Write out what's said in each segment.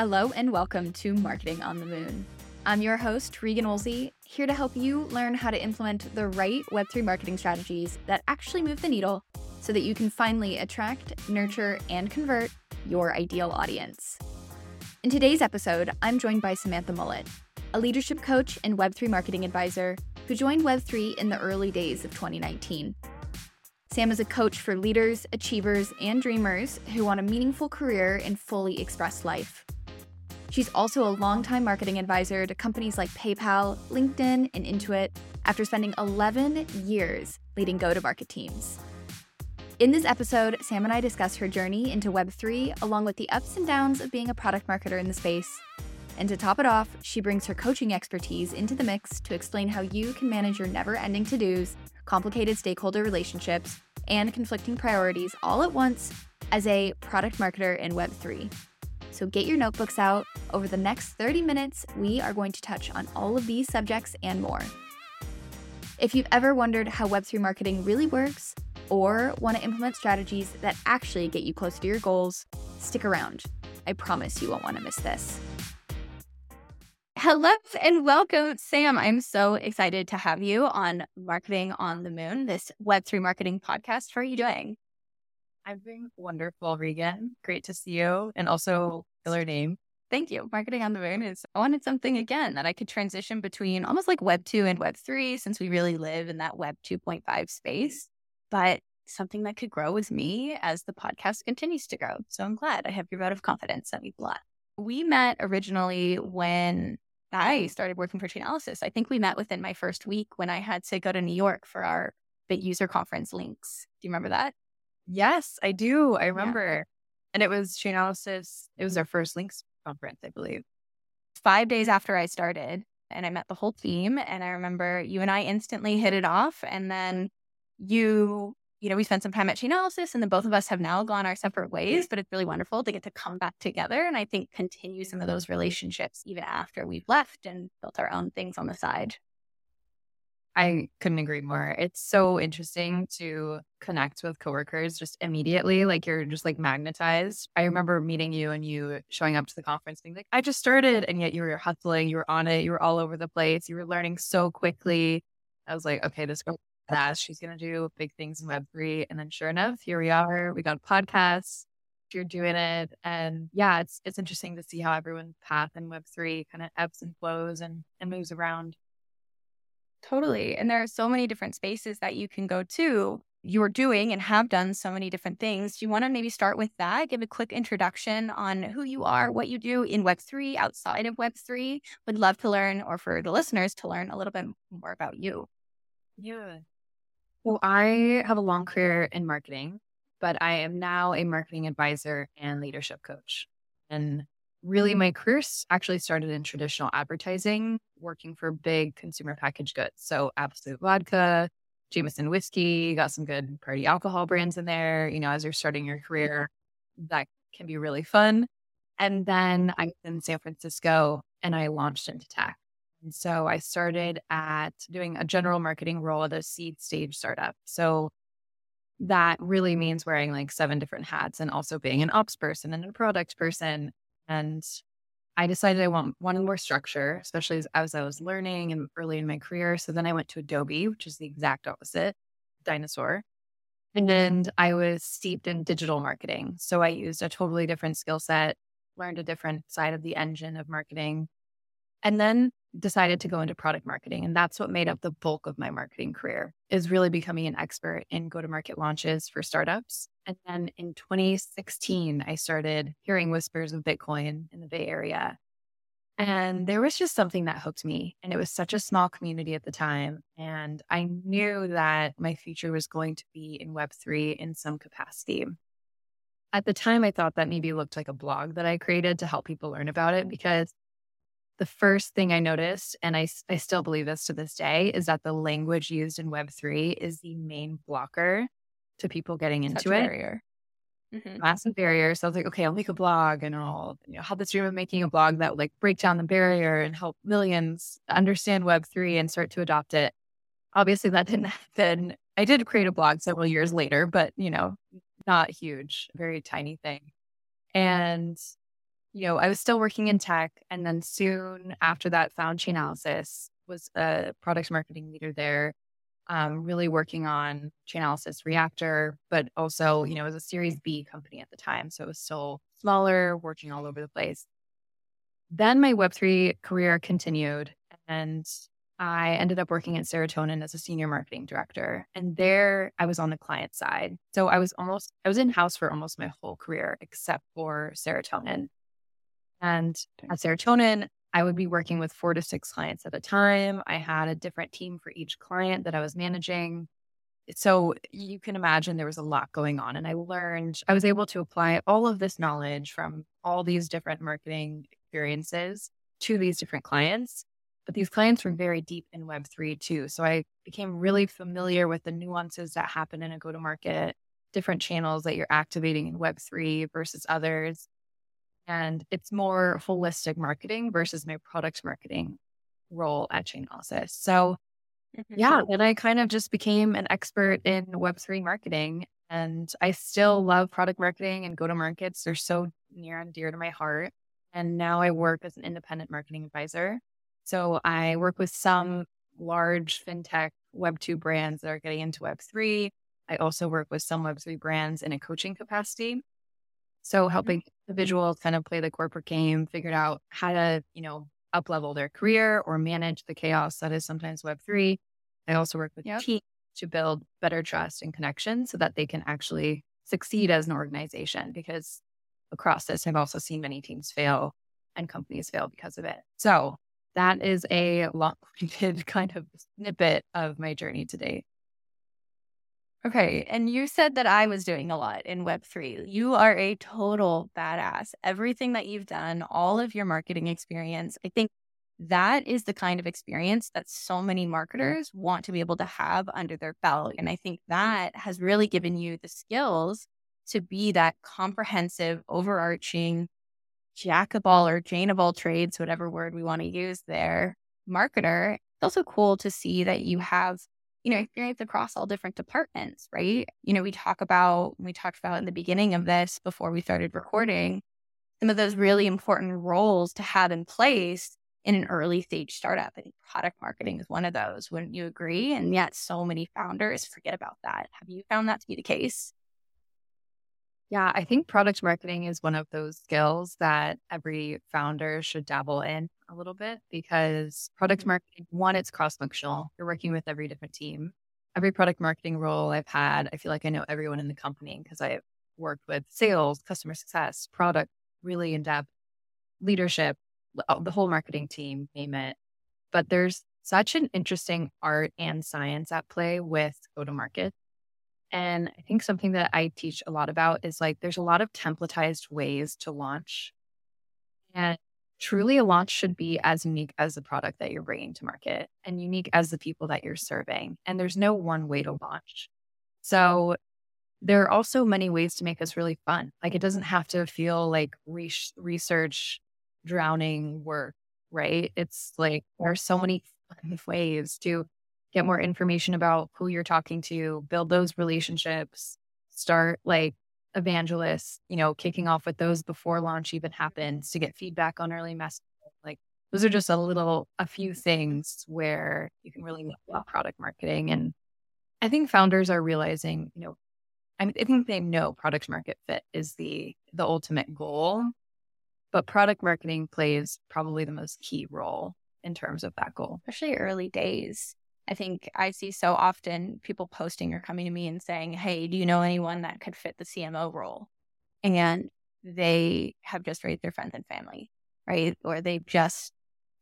Hello and welcome to Marketing on the Moon. I'm your host, Regan Oelze, here to help you learn how to implement the right Web3 marketing strategies that actually move the needle so that you can finally attract, nurture, and convert your ideal audience. In today's episode, I'm joined by Samantha Mullett, a leadership coach and Web3 marketing advisor who joined Web3 in the early days of 2019. Sam is a coach for leaders, achievers, and dreamers who want a meaningful career and fully expressed life. She's also a longtime marketing advisor to companies like PayPal, LinkedIn, and Intuit after spending 11 years leading go to market teams. In this episode, Sam and I discuss her journey into Web3 along with the ups and downs of being a product marketer in the space. And to top it off, she brings her coaching expertise into the mix to explain how you can manage your never ending to dos, complicated stakeholder relationships, and conflicting priorities all at once as a product marketer in Web3. So get your notebooks out. Over the next 30 minutes, we are going to touch on all of these subjects and more. If you've ever wondered how Web3 marketing really works, or want to implement strategies that actually get you closer to your goals, stick around. I promise you won't want to miss this. Hello and welcome, Sam. I'm so excited to have you on Marketing on the Moon, this Web3 marketing podcast. How are you doing? I'm doing wonderful, Regan. Great to see you. And also, killer name. Thank you. Marketing on the Moon is, I wanted something again that I could transition between almost like Web 2 and Web 3, since we really live in that Web 2.5 space, but something that could grow with me as the podcast continues to grow. So I'm glad I have your vote of confidence. That a lot. We met originally when I started working for Chainalysis. I think we met within my first week when I had to go to New York for our big user conference links. Do you remember that? Yes, I do. I remember. Yeah. And it was Chainalysis. It was mm-hmm. our first links conference, I believe. Five days after I started, and I met the whole team. And I remember you and I instantly hit it off. And then you, you know, we spent some time at Chainalysis, and then both of us have now gone our separate ways. But it's really wonderful to get to come back together and I think continue some of those relationships even after we've left and built our own things on the side. I couldn't agree more. It's so interesting to connect with coworkers just immediately. Like you're just like magnetized. I remember meeting you and you showing up to the conference being like, I just started. And yet you were hustling, you were on it, you were all over the place, you were learning so quickly. I was like, okay, this girl fast. She's going to do big things in Web3. And then sure enough, here we are. We got a podcast. You're doing it. And yeah, it's it's interesting to see how everyone's path in Web3 kind of ebbs and flows and, and moves around. Totally. And there are so many different spaces that you can go to. You're doing and have done so many different things. Do you want to maybe start with that? Give a quick introduction on who you are, what you do in Web3, outside of Web3. Would love to learn, or for the listeners to learn a little bit more about you. Yeah. Well, I have a long career in marketing, but I am now a marketing advisor and leadership coach. And really my career actually started in traditional advertising, working for big consumer packaged goods. So Absolut Vodka, Jameson whiskey, got some good party alcohol brands in there. You know, as you're starting your career, that can be really fun. And then I was in San Francisco and I launched into tech. And so I started at doing a general marketing role at a seed stage startup. So that really means wearing like seven different hats and also being an ops person and a product person and I decided I want wanted more structure, especially as, as I was learning and early in my career. So then I went to Adobe, which is the exact opposite, dinosaur. And then I was steeped in digital marketing. So I used a totally different skill set, learned a different side of the engine of marketing, and then decided to go into product marketing. And that's what made mm. up the bulk of my marketing career is really becoming an expert in go to market launches for startups. And then in 2016, I started hearing whispers of Bitcoin in the Bay Area. And there was just something that hooked me. And it was such a small community at the time. And I knew that my future was going to be in Web3 in some capacity. At the time, I thought that maybe looked like a blog that I created to help people learn about it because the first thing I noticed, and I, I still believe this to this day, is that the language used in Web3 is the main blocker to people getting into Such it. Barrier. Mm-hmm. Massive barrier. So I was like, okay, I'll make a blog and I'll you know, have this dream of making a blog that would like break down the barrier and help millions understand Web3 and start to adopt it. Obviously, that didn't happen. I did create a blog several years later, but you know, not huge, very tiny thing. And you know, I was still working in tech. And then soon after that, found Chainalysis, was a product marketing leader there, um, really working on Chainalysis Reactor, but also, you know, it was a Series B company at the time. So it was still smaller, working all over the place. Then my Web3 career continued and I ended up working at Serotonin as a senior marketing director. And there I was on the client side. So I was almost, I was in house for almost my whole career, except for Serotonin. And at Serotonin, I would be working with four to six clients at a time. I had a different team for each client that I was managing. So you can imagine there was a lot going on. And I learned, I was able to apply all of this knowledge from all these different marketing experiences to these different clients. But these clients were very deep in Web3 too. So I became really familiar with the nuances that happen in a go to market, different channels that you're activating in Web3 versus others. And it's more holistic marketing versus my product marketing role at Chainalysis. So mm-hmm. yeah, then I kind of just became an expert in Web3 marketing. And I still love product marketing and go to markets. They're so near and dear to my heart. And now I work as an independent marketing advisor. So I work with some large fintech Web2 brands that are getting into Web3. I also work with some Web3 brands in a coaching capacity. So mm-hmm. helping individuals kind of play the corporate game, figured out how to, you know, up level their career or manage the chaos that is sometimes Web3. I also work with yep. teams to build better trust and connection so that they can actually succeed as an organization because across this, I've also seen many teams fail and companies fail because of it. So that is a long winded kind of snippet of my journey to date. Okay. And you said that I was doing a lot in Web3. You are a total badass. Everything that you've done, all of your marketing experience, I think that is the kind of experience that so many marketers want to be able to have under their belt. And I think that has really given you the skills to be that comprehensive, overarching jack of all or Jane of all trades, whatever word we want to use there, marketer. It's also cool to see that you have, you know, experience across all different departments, right? You know, we talk about, we talked about in the beginning of this before we started recording, some of those really important roles to have in place in an early stage startup. I think product marketing is one of those. Wouldn't you agree? And yet, so many founders forget about that. Have you found that to be the case? Yeah, I think product marketing is one of those skills that every founder should dabble in a little bit because product mm-hmm. marketing, one, it's cross functional. You're working with every different team. Every product marketing role I've had, I feel like I know everyone in the company because I've worked with sales, customer success, product, really in depth, leadership, the whole marketing team, name it. But there's such an interesting art and science at play with go to market and I think something that I teach a lot about is like there's a lot of templatized ways to launch. And truly, a launch should be as unique as the product that you're bringing to market and unique as the people that you're serving. And there's no one way to launch. So, there are also many ways to make this really fun. Like, it doesn't have to feel like re- research drowning work, right? It's like there are so many ways to get more information about who you're talking to, build those relationships, start like evangelists, you know, kicking off with those before launch even happens to get feedback on early messages. Like those are just a little, a few things where you can really know product marketing. And I think founders are realizing, you know, I, mean, I think they know product market fit is the the ultimate goal, but product marketing plays probably the most key role in terms of that goal, especially early days. I think I see so often people posting or coming to me and saying, Hey, do you know anyone that could fit the CMO role? And they have just raised their friends and family, right? Or they've just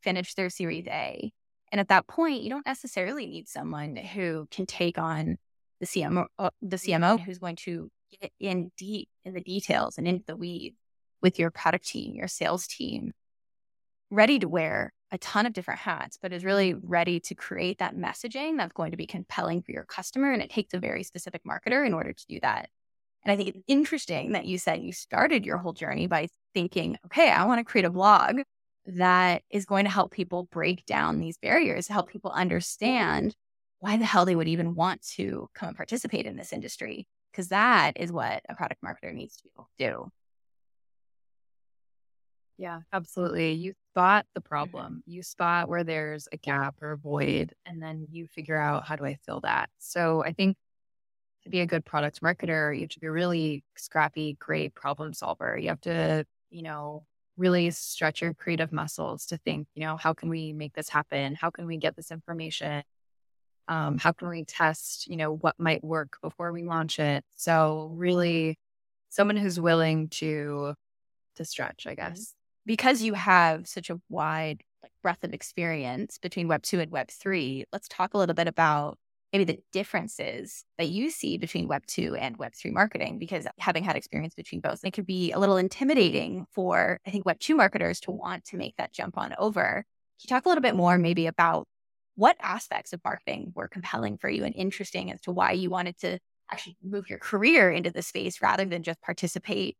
finished their Series A. And at that point, you don't necessarily need someone who can take on the CMO, uh, the CMO who's going to get in deep in the details and into the weeds with your product team, your sales team, ready to wear a ton of different hats, but is really ready to create that messaging that's going to be compelling for your customer. And it takes a very specific marketer in order to do that. And I think it's interesting that you said you started your whole journey by thinking, okay, I want to create a blog that is going to help people break down these barriers, help people understand why the hell they would even want to come and participate in this industry. Because that is what a product marketer needs to be able to do. Yeah, absolutely. You spot the problem, you spot where there's a gap or a void, and then you figure out how do I fill that. So I think to be a good product marketer, you have to be a really scrappy, great problem solver. You have to, you know, really stretch your creative muscles to think, you know, how can we make this happen? How can we get this information? Um, how can we test, you know, what might work before we launch it? So really someone who's willing to to stretch, I mm-hmm. guess. Because you have such a wide like breadth of experience between web 2 and web 3, let's talk a little bit about maybe the differences that you see between Web 2 and Web 3 marketing, because having had experience between both, it could be a little intimidating for, I think, Web 2 marketers to want to make that jump on over. Can you talk a little bit more maybe about what aspects of marketing were compelling for you and interesting as to why you wanted to actually move your career into the space rather than just participate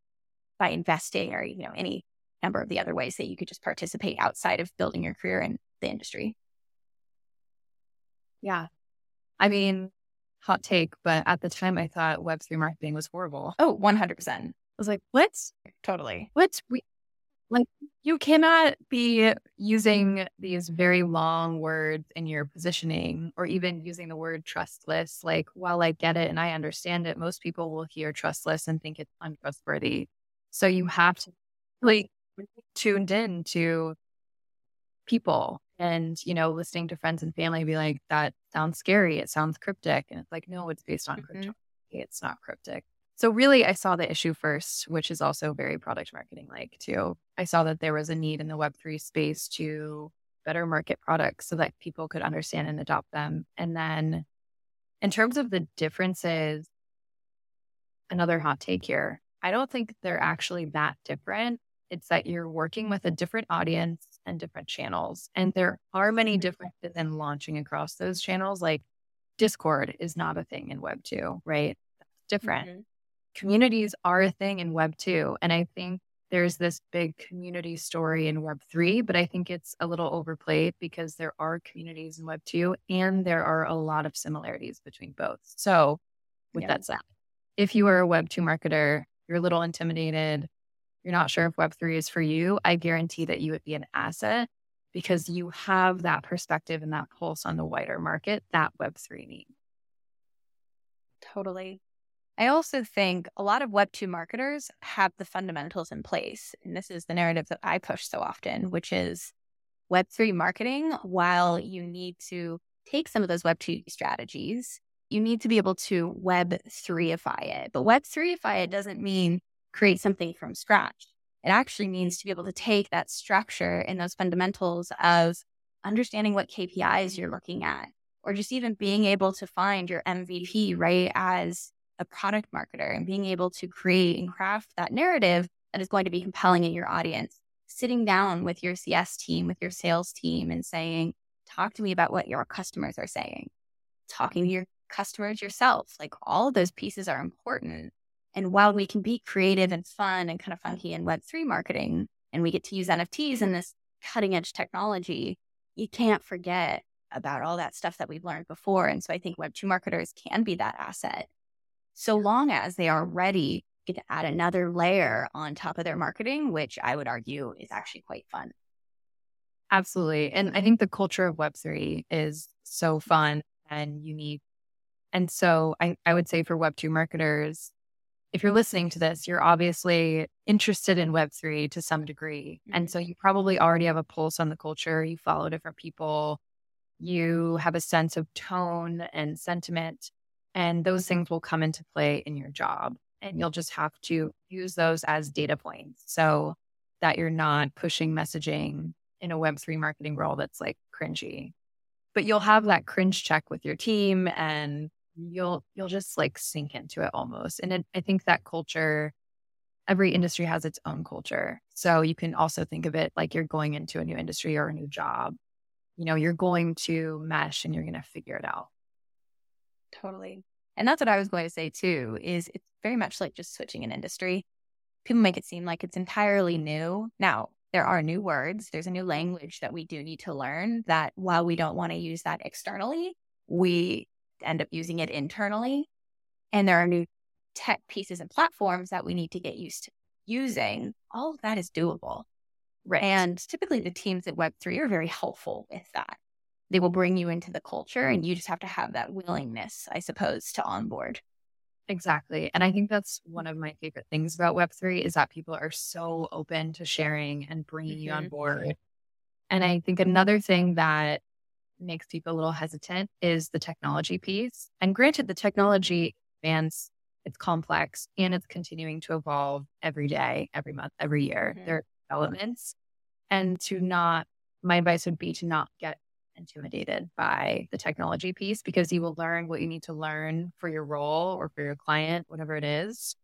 by investing or, you know, any number of the other ways that you could just participate outside of building your career in the industry? Yeah, I mean, hot take, but at the time I thought Web3 marketing was horrible. Oh, 100%. I was like, what? Totally. What's we like you cannot be using these very long words in your positioning or even using the word trustless. Like, while I get it and I understand it, most people will hear trustless and think it's untrustworthy. So you have to like tuned in to people and you know listening to friends and family be like that sounds scary. It sounds cryptic. And it's like no it's based on mm-hmm. it's not cryptic. So really i saw the issue first which is also very product marketing like too. I saw that there was a need in the web3 space to better market products so that people could understand and adopt them. And then in terms of the differences another hot take here i don't think they're actually that different it's that you're working with a different audience and different channels. And there are many mm-hmm. differences in launching across those channels. Like Discord is not a thing in Web 2, right? That's different. Mm-hmm. Communities are a thing in Web 2. And I think there's this big community story in Web 3, but I think it's a little overplayed because there are communities in Web 2 and there are a lot of similarities between both. So, with yeah. that said, if you are a Web 2 marketer, you're a little intimidated, you're not sure if Web3 is for you, I guarantee that you would be an asset because you have that perspective and that pulse on the wider market that Web3 needs. Totally. I also think a lot of Web2 marketers have the fundamentals in place. And this is the narrative that I push so often, which is Web3 marketing, while you need to take some of those Web2 strategies, you need to be able to Web3ify it. But Web3ify it doesn't mean create something from scratch. It actually means to be able to take that structure and those fundamentals of understanding what KPIs you're looking at, or just even being able to find your MVP, right, as a product marketer and being able to create and craft that narrative that is going to be compelling in your audience. Sitting down with your CS team, with your sales team, and saying, Talk to me about what your customers are saying. Talking to your customers yourself. Like all of those pieces are important. And while we can be creative and fun and kind of funky in Web3 marketing, and we get to use NFTs and this cutting edge technology, you can't forget about all that stuff that we've learned before. And so I think Web2 marketers can be that asset so long as they are ready to add another layer on top of their marketing, which I would argue is actually quite fun. Absolutely. And I mm-hmm. think the culture of Web3 is so fun and unique. And so I, I would say for Web2 marketers, if you're listening to this, you're obviously interested in Web3 to some degree. And mm-hmm. so you probably already have a pulse on the culture. You follow different people. You have a sense of tone and sentiment. And those things will come into play in your job. And you'll just have to use those as data points so that you're not pushing messaging in a Web3 marketing role that's like cringy. But you'll have that cringe check with your team and you'll you'll just like sink into it almost. And it, I think that culture, every industry has its own culture. So you can also think of it like you're going into a new industry or a new job. You know, you're going to mesh and you're going to figure it out. Totally. And that's what I was going to say too, is it's very much like just switching an industry. People make it seem like it's entirely new. Now, there are new words, there's a new language that we do need to learn that while we don't want to use that externally, we end up using it internally. And there are new tech pieces and platforms that we need to get used to using. All of that is doable. Right. And typically the teams at Web3 are very helpful with that. They will bring you into the culture and you just have to have that willingness, I suppose, to onboard. Exactly. And I think that's one of my favorite things about Web3 is that people are so open to sharing and bringing mm-hmm. you on mm-hmm. board. And I think another thing that makes people a little hesitant is the technology piece. And granted, the technology advance, it's complex and it's continuing to evolve every day, every month, every year. Mm-hmm. There are developments. And to not, my advice would be to not get intimidated by the technology piece because you will learn what you need to learn for your role or for your client, whatever it is.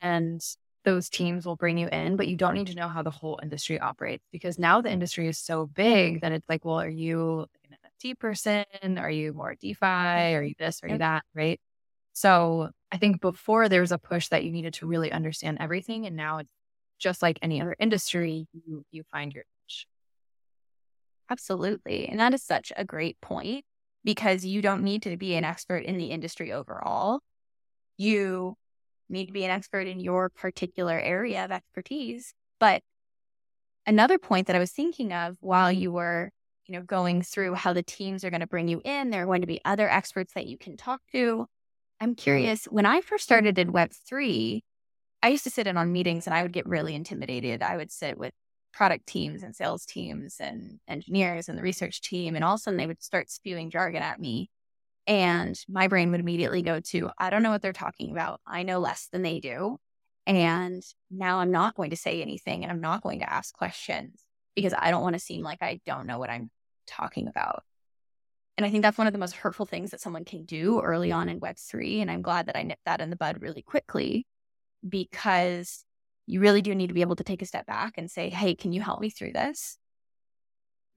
And those teams will bring you in, but you don't need to know how the whole industry operates because now the industry is so big that it's like, well, are you NFT person? Are you more DeFi? Are you this? Are you that? Right. So I think before there was a push that you needed to really understand everything. And now it's just like any other industry, you, you find your niche. Absolutely. And that is such a great point because you don't need to be an expert in the industry overall. You need to be an expert in your particular area of expertise. But another point that I was thinking of while mm-hmm. you were, you know, going through how the teams are going to bring you in, there are going to be other experts that you can talk to. I'm curious, when I first started in Web3, I used to sit in on meetings and I would get really intimidated. I would sit with product teams and sales teams and engineers and the research team, and all of a sudden they would start spewing jargon at me. And my brain would immediately go to, I don't know what they're talking about. I know less than they do. And now I'm not going to say anything and I'm not going to ask questions because I don't want to seem like I don't know what I'm talking about. And I think that's one of the most hurtful things that someone can do early on in Web3. And I'm glad that I nipped that in the bud really quickly because you really do need to be able to take a step back and say, hey, can you help me through this?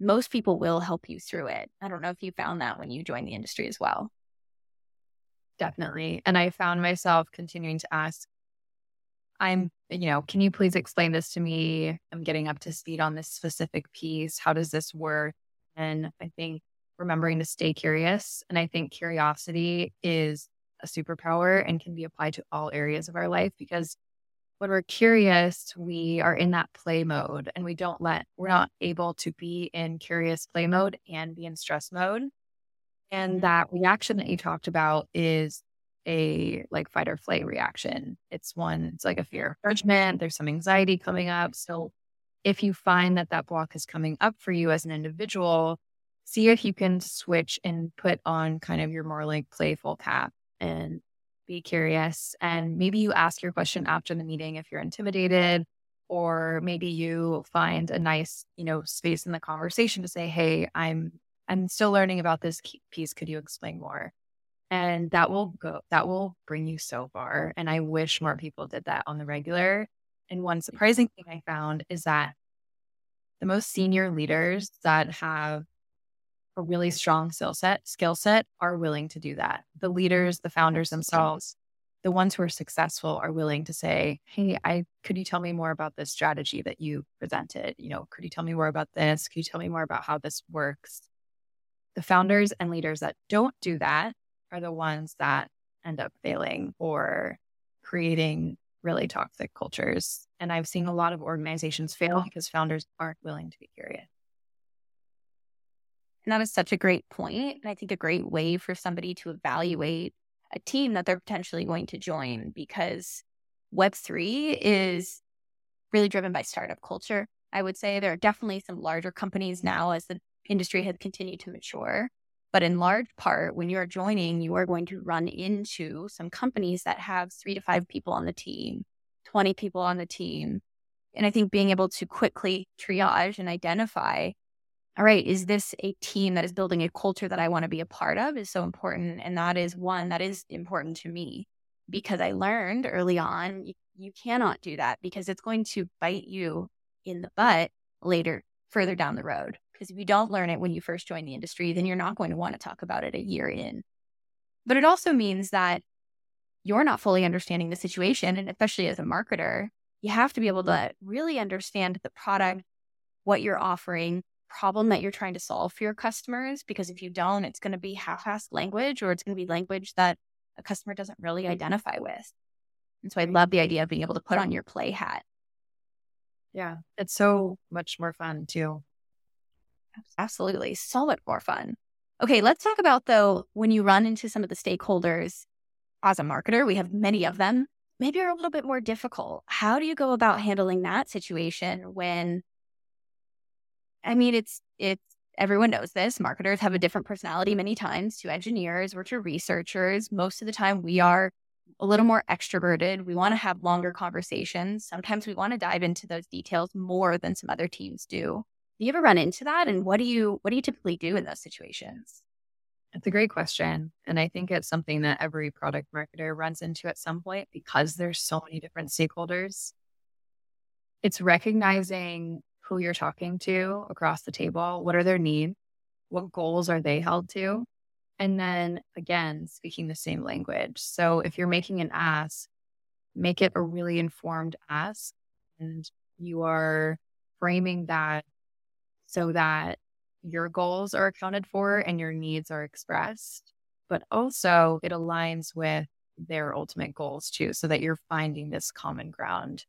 most people will help you through it. I don't know if you found that when you joined the industry as well. Definitely. And I found myself continuing to ask, I'm, you know, can you please explain this to me? I'm getting up to speed on this specific piece. How does this work? And I think remembering to stay curious. And I think curiosity is a superpower and can be applied to all areas of our life because when we're curious, we are in that play mode and we don't let, we're not able to be in curious play mode and be in stress mode. And mm-hmm. that reaction that you talked about is a like fight or flight reaction. It's one, it's like a fear of judgment. There's some anxiety coming up. So if you find that that block is coming up for you as an individual, see if you can switch and put on kind of your more like playful path and be curious. And maybe you ask your question after the meeting if you're intimidated, or maybe you find a nice, you know, space in the conversation to say, Hey, I'm, I'm still learning about this piece. Could you explain more? And that will go, that will bring you so far. And I wish more people did that on the regular. And one surprising thing I found is that the most senior leaders that have a really strong skill set skill set are willing to do that. The leaders, the founders themselves, the ones who are successful are willing to say, "Hey, I could you tell me more about this strategy that you presented? You know, could you tell me more about this? Could you tell me more about how this works?" The founders and leaders that don't do that are the ones that end up failing or creating really toxic cultures. And I've seen a lot of organizations fail because founders aren't willing to be curious. And that is such a great point, and I think a great way for somebody to evaluate a team that they're potentially going to join because Web3 is really driven by startup culture. I would say there are definitely some larger companies now as the industry has continued to mature. But in large part, when you're joining, you are going to run into some companies that have three to five people on the team, 20 people on the team. And I think being able to quickly triage and identify all right, is this a team that is building a culture that I want to be a part of is so important. And that is one that is important to me because I learned early on you, cannot do that because it's going to bite you in the butt later, further down the road. Because if you don't learn it when you first join the industry, then you're not going to want to talk about it a year in. But it also means that you're not fully understanding the situation. And especially as a marketer, you have to be able to really understand the product, what you're offering, problem that you're trying to solve for your customers. Because if you don't, it's going to be half assed language or it's going to be language that a customer doesn't really identify with. And so I love the idea of being able to put on your play hat. Yeah. It's so much more fun too. Absolutely. So much more fun. Okay, let's talk about though when you run into some of the stakeholders as a marketer, we have many of them, maybe are a little bit more difficult. How do you go about handling that situation when I mean it's it's everyone knows this. Marketers have a different personality many times to engineers or to researchers. Most of the time we are a little more extroverted. We want to have longer conversations. Sometimes we want to dive into those details more than some other teams do. Do you ever run into that? And what do you what do you typically do in those situations? It's a great question. And I think it's something that every product marketer runs into at some point because there's so many different stakeholders. It's recognizing who you're talking to across the table. What are their needs? What goals are they held to? And then again, speaking the same language. So if you're making an ask, make it a really informed ask and you are framing that so that your goals are accounted for and your needs are expressed, but also it aligns with their ultimate goals too, so that you're finding this common ground.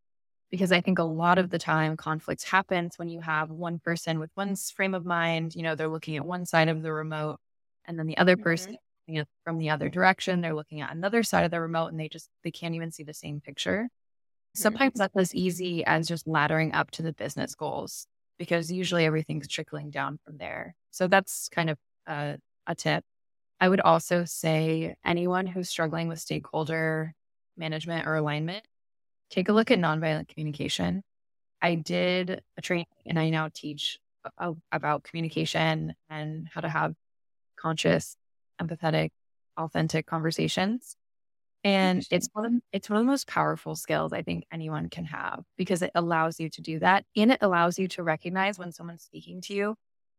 Because I think a lot of the time conflict happens when you have one person with one frame of mind, you know, they're looking at one side of the remote, and then the other person mm-hmm. from the other direction, they're looking at another side of the remote and they just they can't even see the same picture. Mm-hmm. Sometimes that's as easy as just laddering up to the business goals because usually everything's trickling down from there. So that's kind of a, a tip. I would also say anyone who's struggling with stakeholder management or alignment, take a look at nonviolent communication. I did a training and I now teach about communication and how to have conscious, empathetic, authentic conversations. And it's one of it's one of the most powerful skills I think anyone can have because it allows you to do that. And it allows you to recognize when someone's speaking to you,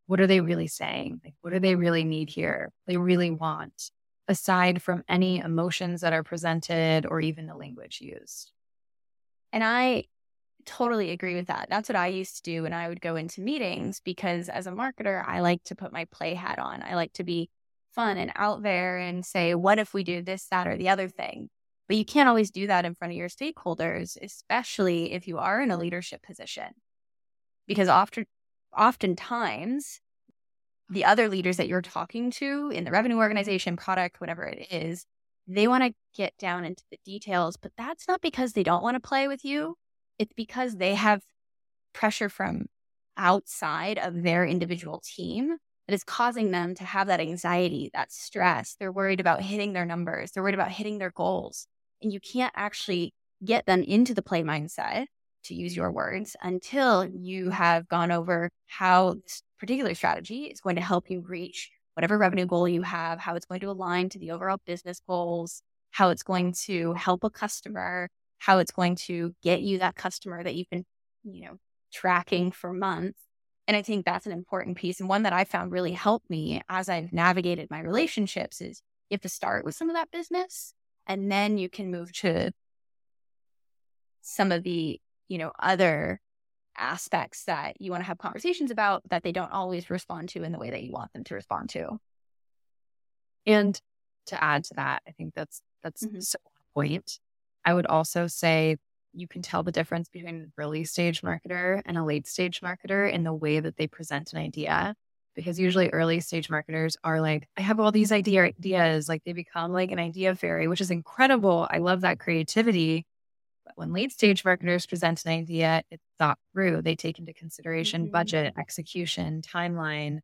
what are they really saying? Like what do they really need here? They really want, aside from any emotions that are presented or even the language used. And I totally agree with that. That's what I used to do when I would go into meetings because as a marketer, I like to put my play hat on. I like to be fun and out there and say, what if we do this, that, or the other thing? But you can't always do that in front of your stakeholders, especially if you are in a leadership position. Because often, oftentimes, the other leaders that you're talking to in the revenue organization, product, whatever it is, they want to get down into the details, but that's not because they don't want to play with you. It's because they have pressure from outside of their individual team that is causing them to have that anxiety, that stress. They're worried about hitting their numbers, they're worried about hitting their goals. And you can't actually get them into the play mindset, to use your words, until you have gone over how this particular strategy is going to help you reach whatever revenue goal you have, how it's going to align to the overall business goals, how it's going to help a customer, how it's going to get you that customer that you've been, you know, tracking for months and I think that's an important piece. And one that I found really helped me as I've navigated my relationships is you have to start with some of that business and then you can move to some of the, you know, other aspects that you want to have conversations about that they don't always respond to in the way that you want them to respond to. And to add to that, I think that's that's mm-hmm. so point. I would also say you can tell the difference between an early stage marketer and a late stage marketer in the way that they present an idea. Because usually early stage marketers are like, I have all these idea ideas. Like they become like an idea fairy, which is incredible. I love that creativity. But when late stage marketers present an idea, it's thought through. They take into consideration mm-hmm. budget, execution, timeline.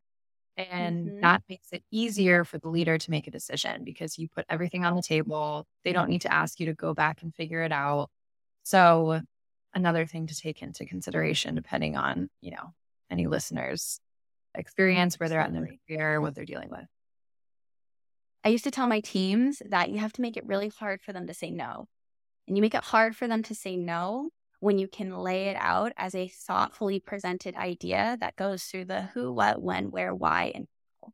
And mm-hmm. that makes it easier for the leader to make a decision because you put everything on the table. They don't need to ask you to go back and figure it out. So another thing to take into consideration, depending on, you know, any listeners' experience, where they're at in their career, what they're dealing with. I used to tell my teams that you have to make it really hard for them to say no. And you make it hard for them to say no when you can lay it out as a thoughtfully presented idea that goes through the who, what, when, where, why, and how.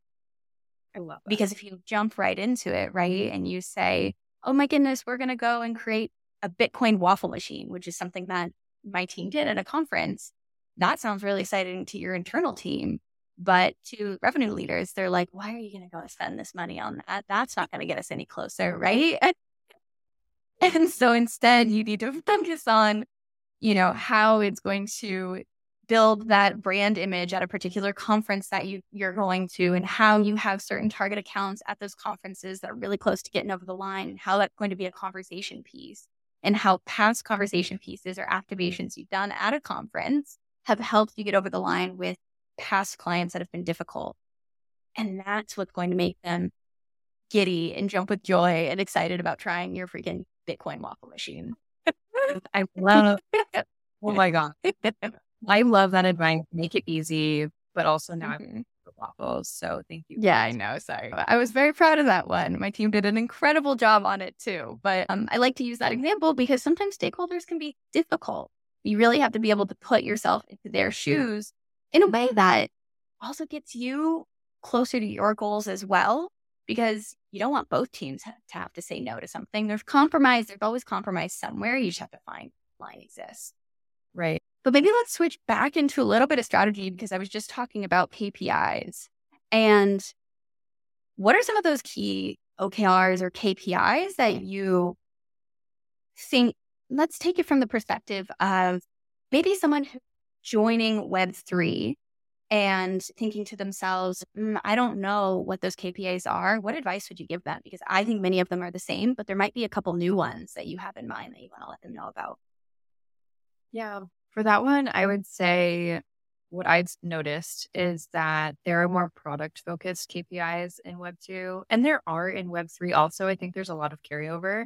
I love that. Because if you jump right into it, right, mm-hmm. and you say, oh my goodness, we're going to go and create a Bitcoin waffle machine, which is something that my team did at a conference. That sounds really exciting to your internal team. But to revenue leaders, they're like, why are you going to go spend this money on that? That's not going to get us any closer, right? And, and so instead, you need to focus on you know, how it's going to build that brand image at a particular conference that you you're going to and how you have certain target accounts at those conferences that are really close to getting over the line and how that's going to be a conversation piece and how past conversation pieces or activations you've done at a conference have helped you get over the line with past clients that have been difficult and that's what's going to make them giddy and jump with joy and excited about trying your freaking bitcoin waffle machine i love oh my god I love that advice. Make it easy, but also now mm-hmm. Waffles. So thank you. Yeah, I know. Sorry. I was very proud of that one. My team did an incredible job on it too. But um, I like to use that example because sometimes stakeholders can be difficult. You really have to be able to put yourself into their shoes in a way that also gets you closer to your goals as well. Because you don't want both teams to have to say no to something. There's compromise. There's always compromise somewhere. You just have to find line exists. Right. But maybe let's switch back into a little bit of strategy because I was just talking about KPIs. And what are some of those key OKRs or KPIs that you think? Let's take it from the perspective of maybe someone joining Web3 and thinking to themselves, mm, I don't know what those KPIs are. What advice would you give them? Because I think many of them are the same, but there might be a couple new ones that you have in mind that you want to let them know about. Yeah. For that one, I would say what I've noticed is that there are more product focused KPIs in Web 2, and there are in Web 3 also. I think there's a lot of carryover,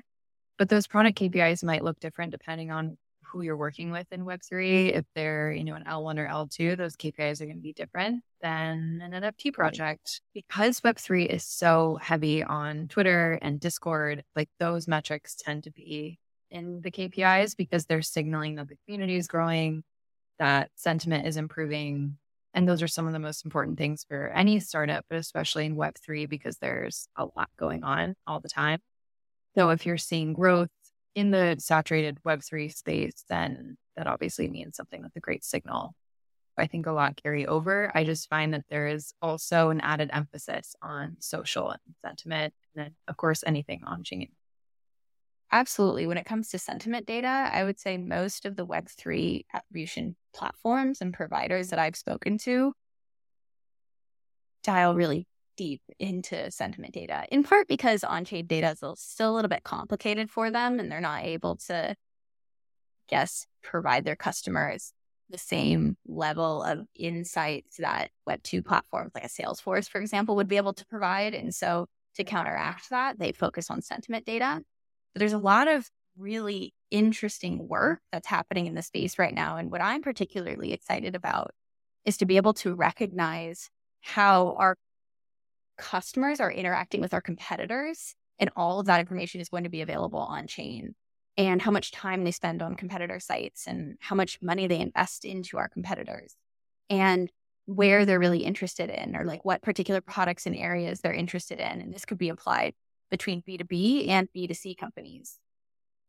but those product KPIs might look different depending on who you're working with in Web 3. If they're, you know, an L1 or L2, those KPIs are going to be different than an NFT project. Because Web 3 is so heavy on Twitter and Discord, like those metrics tend to be in the KPIs because they're signaling that the community is growing, that sentiment is improving. And those are some of the most important things for any startup, but especially in Web3 because there's a lot going on all the time. So if you're seeing growth in the saturated Web3 space, then that obviously means something that's a great signal. I think a lot carry over. I just find that there is also an added emphasis on social and sentiment, and then, of course, anything on chain. Absolutely. When it comes to sentiment data, I would say most of the Web3 attribution platforms and providers that I've spoken to dial really deep into sentiment data, in part because on chain data is still a little bit complicated for them and they're not able to, guess, provide their customers the same level of insights that Web2 platforms like a Salesforce, for example, would be able to provide. And so to counteract that, they focus on sentiment data. There's a lot of really interesting work that's happening in the space right now. And what I'm particularly excited about is to be able to recognize how our customers are interacting with our competitors. And all of that information is going to be available on chain and how much time they spend on competitor sites and how much money they invest into our competitors and where they're really interested in or like what particular products and areas they're interested in. And this could be applied between B2B and B2C companies.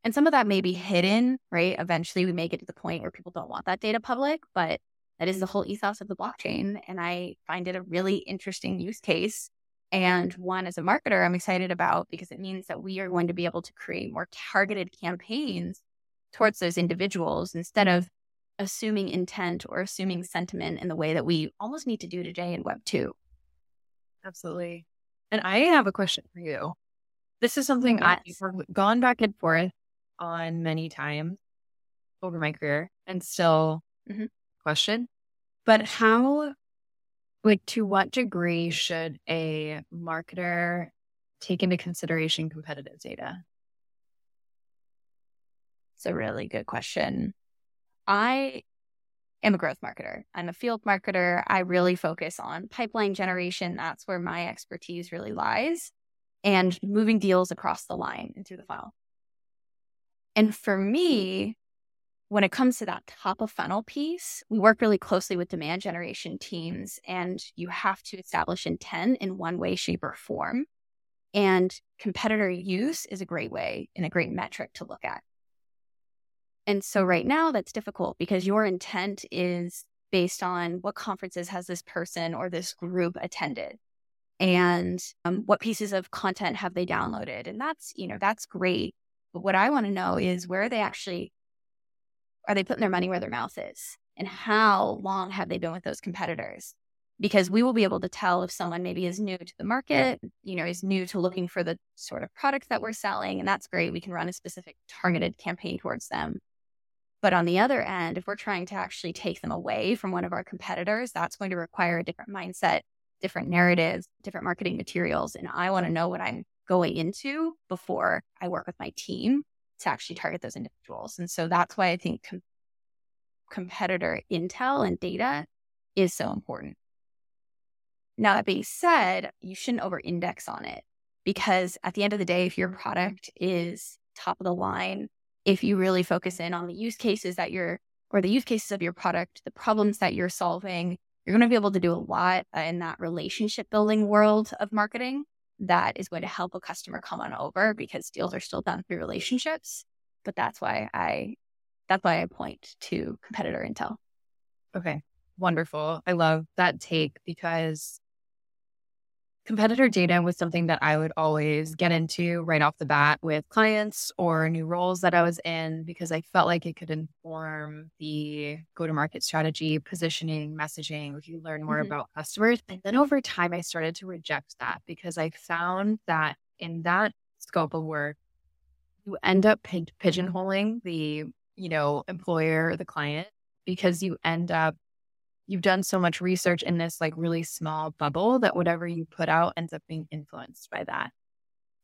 And some of that may be hidden, right? Eventually, we may get to the point where people don't want that data public, but that is the whole ethos of the blockchain. And I find it a really interesting use case. And one, as a marketer, I'm excited about because it means that we are going to be able to create more targeted campaigns towards those individuals instead of assuming intent or assuming sentiment in the way that we almost need to do today in Web 2. Absolutely. And I have a question for you. This is something. I've gone back and forth on many times over my career and still mm-hmm. question. But how, like, to what degree should a marketer take into consideration competitive data? It's a really good question. I am a growth marketer. I'm a field marketer. I really focus on pipeline generation. That's where my expertise really lies and moving deals across the line and through the funnel. And for me, when it comes to that top of funnel piece, we work really closely with demand generation teams, and you have to establish intent in one way, shape, or form. And competitor use is a great way and a great metric to look at. And so right now, that's difficult because your intent is based on what conferences has this person or this group attended and um, what pieces of content have they downloaded and that's you know that's great but what i want to know is where are they actually are they putting their money where their mouth is? And how long have they been with those competitors? Because we will be able to tell if someone maybe is new to the market, you know, is new to looking for the sort of products that we're selling. And that's great. We can run a specific targeted campaign towards them. But on the other end, if we're trying to actually take them away from one of our competitors, that's going to require a different mindset, different narratives, different marketing materials. And I want to know what I'm going into before I work with my team to actually target those individuals. And so that's why I think com- competitor intel and data is so important. Now, that being said, you shouldn't over index on it because at the end of the day, if your product is top of the line, if you really focus in on the use cases that you're, or the use cases of your product, the problems that you're solving, you're going to be able to do a lot uh, in that relationship building world of marketing that is going to help a customer come on over because deals are still done through relationships. But that's why I that's why I point to competitor intel. Okay. Wonderful. I love that take because competitor data was something that I would always get into right off the bat with clients or new roles that I was in because I felt like it could inform the go to market strategy, positioning, messaging. You learn more mm-hmm. about customers. And then over time, I started to reject that because I found that in that scope of work, you end up pigeonholing the you know employer the client because you end up you've done so much research in this like really small bubble that whatever you put out ends up being influenced by that.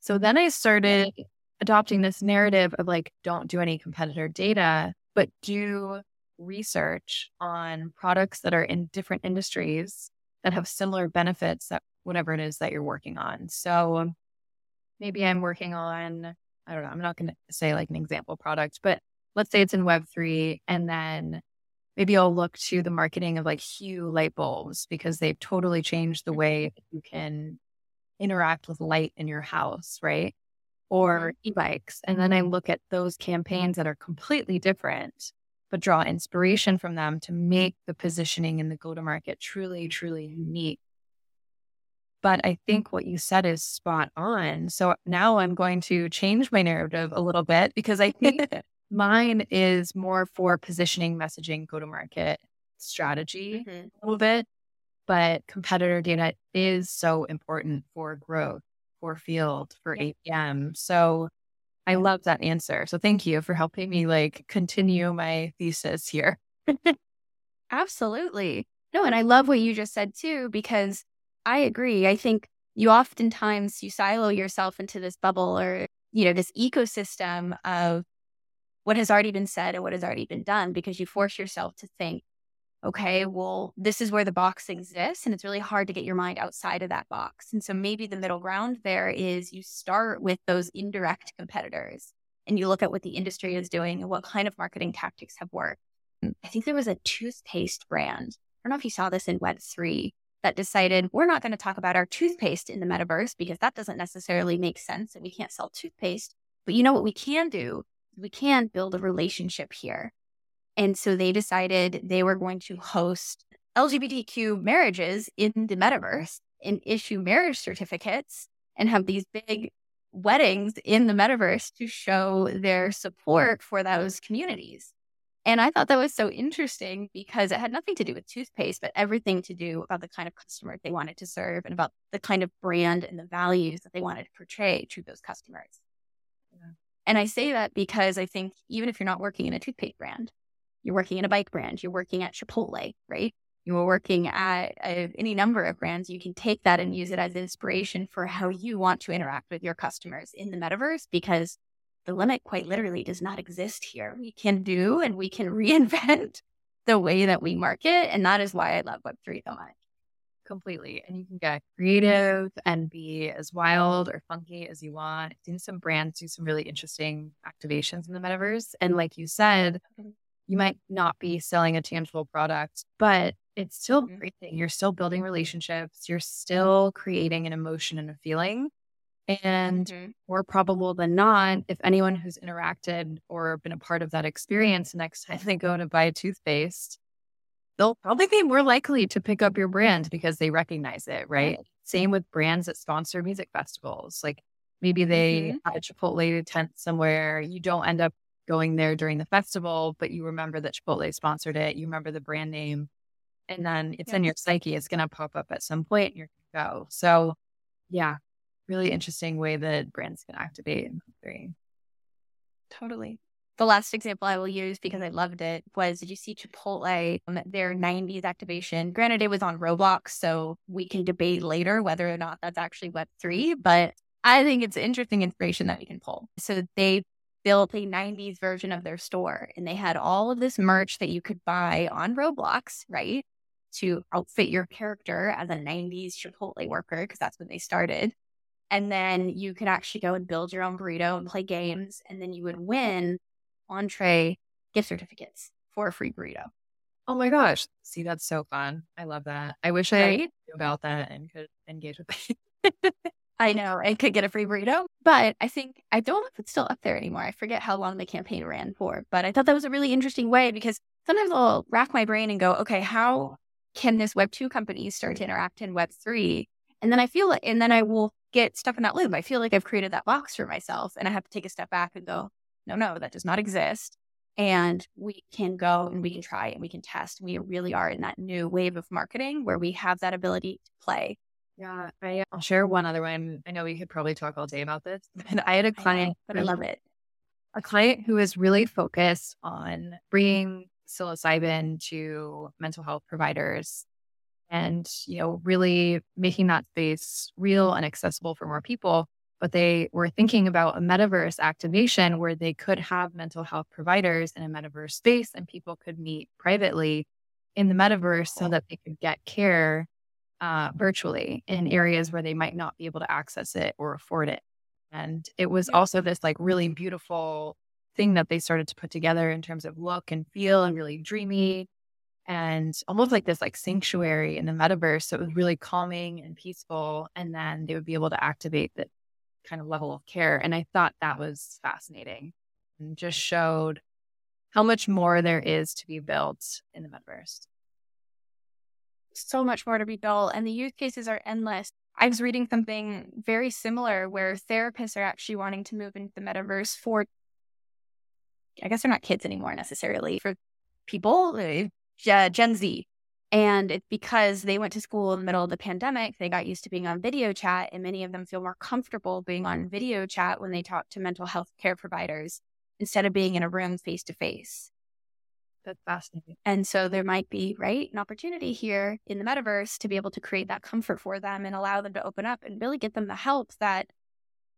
So then I started adopting this narrative of like, don't do any competitor data, but do research on products that are in different industries that have similar benefits that whatever it is that you're working on. So maybe I'm working on, I don't know, I'm not going to say like an example product, but let's say it's in Web3 and then maybe I'll look to the marketing of like Hue light bulbs because they've totally changed the way you can interact with light in your house, right? Or mm-hmm. e bikes. And then I look at those campaigns that are completely different, but draw inspiration from them to make the positioning in the go to market truly, truly unique. But I think what you said is spot on. So now I'm going to change my narrative a little bit because I think Mine is more for positioning, messaging, go to market strategy mm-hmm. a little bit. But competitor data is so important for growth, for field, for yeah. APM. So I love that answer. So thank you for helping me like continue my thesis here. Absolutely. No, and I love what you just said too, because I agree. I think you oftentimes you silo yourself into this bubble or, you know, this ecosystem of what has already been said and what has already been done because you force yourself to think, okay, well, this is where the box exists. And it's really hard to get your mind outside of that box. And so maybe the middle ground there is you start with those indirect competitors and you look at what the industry is doing and what kind of marketing tactics have worked. Mm. I think there was a toothpaste brand. I don't know if you saw this in Web3 that decided we're not going to talk about our toothpaste in the metaverse because that doesn't necessarily make sense and we can't sell toothpaste. But you know what we can do we can build a relationship here. And so they decided they were going to host LGBTQ marriages in the metaverse and issue marriage certificates and have these big weddings in the metaverse to show their support for those communities. And I thought that was so interesting because it had nothing to do with toothpaste, but everything to do about the kind of customer they wanted to serve and about the kind of brand and the values that they wanted to portray to those customers. And I say that because I think even if you're not working in a toothpaste brand, you're working in a bike brand, you're working at Chipotle, right? You're working at a, any number of brands. You can take that and use it as inspiration for how you want to interact with your customers in the metaverse because the limit quite literally does not exist here. We can do and we can reinvent the way that we market. And that is why I love Web3 so much completely. And you can get creative and be as wild or funky as you want. I've seen some brands do some really interesting activations in the metaverse. And like you said, mm-hmm. you might not be selling a tangible product, but it's still mm-hmm. everything. You're still building relationships, you're still creating an emotion and a feeling. And mm-hmm. more probable than not, if anyone who's interacted or been a part of that experience, next time they go to buy a toothpaste, they'll probably be more likely to pick up your brand because they recognize it, right? right. Same with brands that sponsor music festivals. Like maybe they mm-hmm. have a Chipotle tent somewhere. You don't end up going there during the festival, but you remember that Chipotle sponsored it. You remember the brand name, and then it's yeah. in your psyche. It's going to pop up at some point, and you're going to go. So, yeah, really interesting way that brands can activate in three. Totally. The last example I will use because I loved it was did you see Chipotle, um, their 90s activation? Granted, it was on Roblox, so we can debate later whether or not that's actually Web3, but I think it's interesting information that we can pull. So they built a 90s version of their store and they had all of this merch that you could buy on Roblox, right? To outfit your character as a 90s Chipotle worker, because that's when they started. And then you could actually go and build your own burrito and play games. And then you would win entree gift certificates for a free burrito. Oh my gosh. See, that's so fun. I love that. I wish right? I knew about that and could engage with it. I know I could get a free burrito, but I think I don't know if it's still up there anymore. I forget how long the campaign ran for, but I thought that was a really interesting way because sometimes I'll rack my brain and go, okay, how can this Web 2 company start to interact in Web 3? And then I feel like, and then I will get stuck in that loop. I feel like I've created that box for myself and I have to take a step back and go, no, no, that does not exist. And we can go and we can mm-hmm. try and we can test. We really are in that new wave of marketing where we have that ability to play yeah, I, uh, will share one other one. I know we could probably talk all day about this, and I had a client, I but I love it. A client who is really focused on bringing psilocybin to mental health providers and, you know, really making that space real and accessible for more people. But they were thinking about a metaverse activation where they could have mental health providers in a metaverse space and people could meet privately in the metaverse so that they could get care uh, virtually in areas where they might not be able to access it or afford it. And it was also this like really beautiful thing that they started to put together in terms of look and feel and really dreamy and almost like this like sanctuary in the metaverse. So it was really calming and peaceful. And then they would be able to activate that kind of level of care. And I thought that was fascinating and just showed how much more there is to be built in the metaverse so much more to be built, and the use cases are endless. I was reading something very similar where therapists are actually wanting to move into the metaverse for, I guess they're not kids anymore necessarily, for people, uh, Gen Z. And it's because they went to school in the middle of the pandemic, they got used to being on video chat, and many of them feel more comfortable being on video chat when they talk to mental health care providers instead of being in a room face to face. That's fascinating. And so there might be, right, an opportunity here in the metaverse to be able to create that comfort for them and allow them to open up and really get them the help that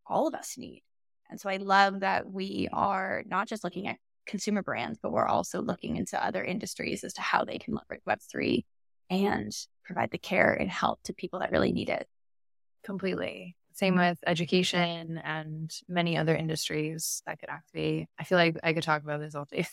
all of us need. And so I love that we are not just looking at consumer brands, but we're also looking into other industries as to how they can leverage Web3 and provide the care and help to people that really need it. Completely. Same with education and many other industries that could activate. I feel like I could talk about this all day.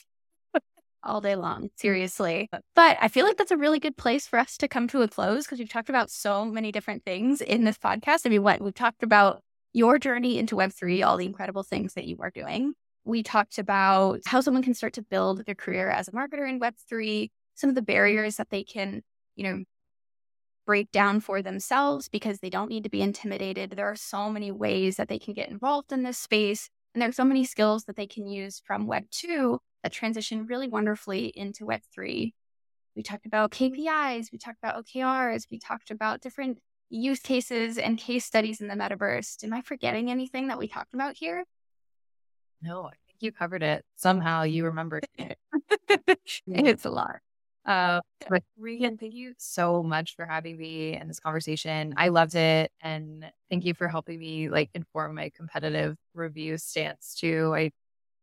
all day long, mm-hmm. seriously. But I feel like that's a really good place for us to come to a close because we've talked about so many different things in this podcast. I mean, what we've talked about your journey into Web3, all the incredible things that you are doing. We talked about how someone can start to build their career as a marketer in Web3, some of the barriers that they can, you know, break down for themselves because they don't need to be intimidated. There are so many ways that they can get involved in this space. And there's so many skills that they can use from Web 2 that transition really wonderfully into Web3. We talked about KPIs, we talked about OKRs, we talked about different use cases and case studies in the metaverse. Am I forgetting anything that we talked about here? No, I think you covered it. Somehow you remembered it. it's a lot. Uh, but Regan, thank you so much for having me in this conversation. I loved it, and thank you for helping me like inform my competitive review stance too. I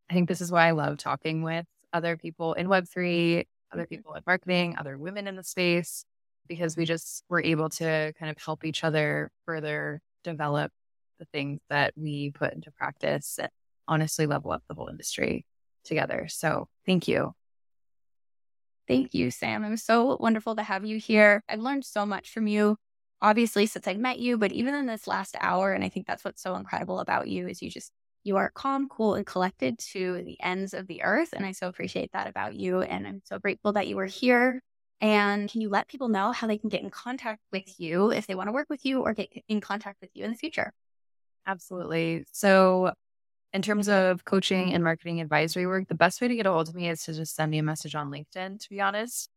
I think this is why I love talking with other people in Web3, other mm-hmm. people in marketing, other women in the space, because we just were able to kind of help each other further develop the things that we put into practice honestly level up the whole industry together. So thank you. Thank you, Sam. It was so wonderful to have you here. I've learned so much from you, obviously, since I met you, but even in this last hour. And I think that's what's so incredible about you is you just you are calm, cool, and collected to the ends of the earth. And I so appreciate that about you. And I'm so grateful that you were here. And can you let people know how they can get in contact with you if they want to work with you or get in contact with you in the future? Absolutely. So in terms of coaching and marketing advisory work, the best way to get a hold of me is to just send me a message on LinkedIn, to be honest.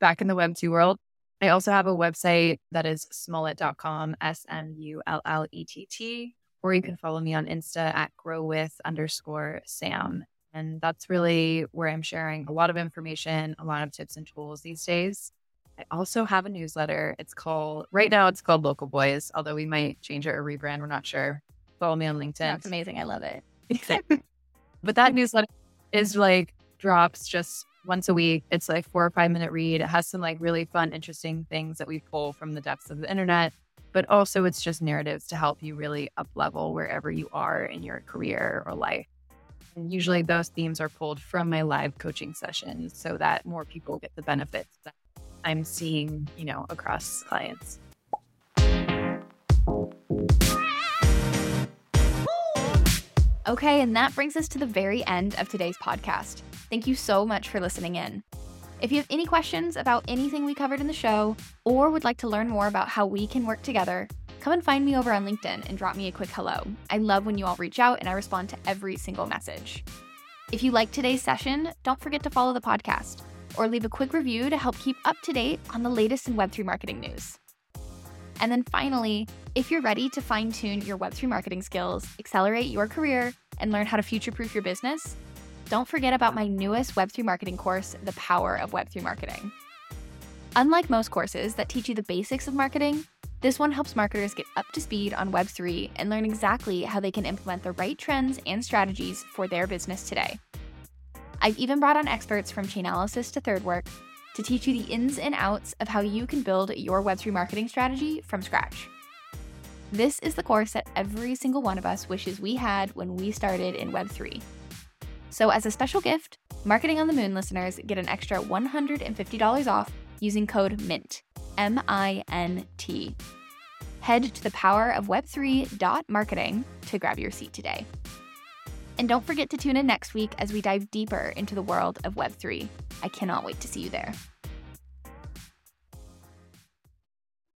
Back in the Web2 world, I also have a website that is smullett.com, S M U L L E T T, or you can follow me on Insta at grow with underscore Sam. And that's really where I'm sharing a lot of information, a lot of tips and tools these days. I also have a newsletter. It's called, right now, it's called Local Boys, although we might change it or rebrand. We're not sure. Follow me on LinkedIn. That's amazing. I love it. But that newsletter is like drops just once a week. It's like four or five minute read. It has some like really fun, interesting things that we pull from the depths of the internet. But also, it's just narratives to help you really up level wherever you are in your career or life. And usually, those themes are pulled from my live coaching sessions so that more people get the benefits that I'm seeing, you know, across clients. Okay, and that brings us to the very end of today's podcast. Thank you so much for listening in. If you have any questions about anything we covered in the show, or would like to learn more about how we can work together, come and find me over on LinkedIn and drop me a quick hello. I love when you all reach out and I respond to every single message. If you like today's session, don't forget to follow the podcast or leave a quick review to help keep up to date on the latest in Web3 marketing news. And then finally, if you're ready to fine tune your Web3 marketing skills, accelerate your career, and learn how to future proof your business, don't forget about my newest Web3 marketing course, The Power of Web3 Marketing. Unlike most courses that teach you the basics of marketing, this one helps marketers get up to speed on Web3 and learn exactly how they can implement the right trends and strategies for their business today. I've even brought on experts from Chainalysis to thirdweb to teach you the ins and outs of how you can build your Web3 marketing strategy from scratch. This is the course that every single one of us wishes we had when we started in Web3. So, as a special gift, Marketing on the Moon listeners get an extra $150 off using code MINT, M I N T. Head to the power of web3.marketing to grab your seat today. And don't forget to tune in next week as we dive deeper into the world of Web3. I cannot wait to see you there.